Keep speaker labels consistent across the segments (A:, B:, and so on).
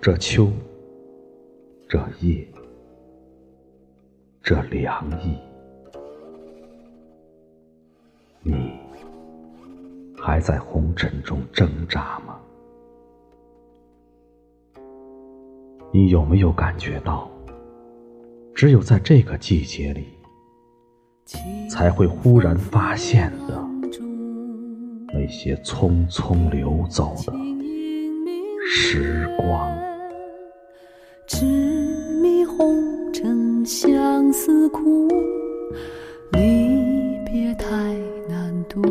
A: 这秋，这夜，这凉意，你还在红尘中挣扎吗？你有没有感觉到，只有在这个季节里，才会忽然发现的那些匆匆流走的时光？
B: 执迷红尘相思苦，离别太难渡。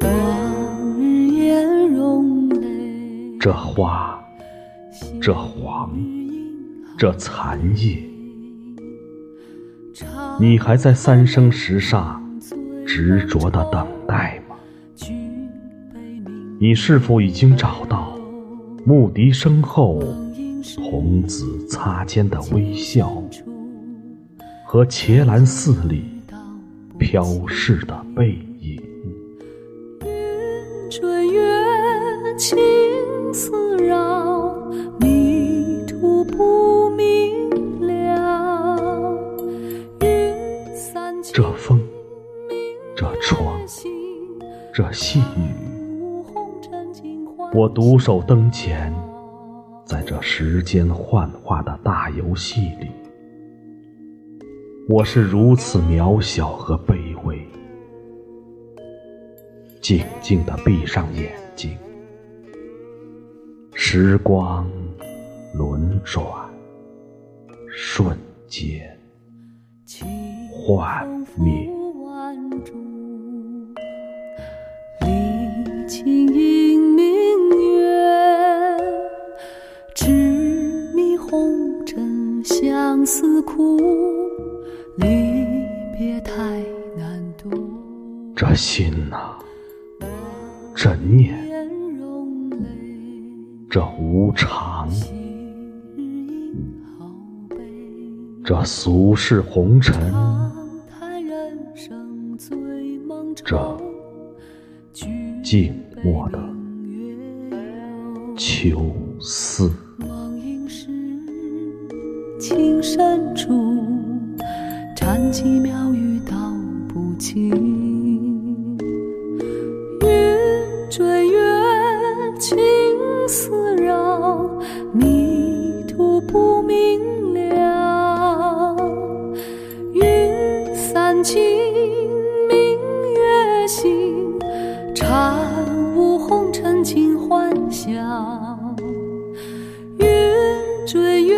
B: 往日颜容泪，
A: 这花，这黄，这残叶，你还在三生石上执着的等待吗？你是否已经找到牧笛声后童子擦肩的微笑，和伽蓝寺里飘逝的背影？
B: 云追月，情丝绕，迷途不明了。
A: 这风，这窗，这细雨。我独守灯前，在这时间幻化的大游戏里，我是如此渺小和卑微。静静地闭上眼睛，时光轮转，瞬间幻灭。
B: 相思苦，离别太难渡。
A: 这心呐、这念，这无常，这俗世红尘。
B: 长叹人生最梦愁，
A: 静默的秋思，
B: 深处，禅机妙语道不尽。云追月，情丝绕，迷途不明了。云散尽，明月醒，禅悟红尘尽欢笑。云追月，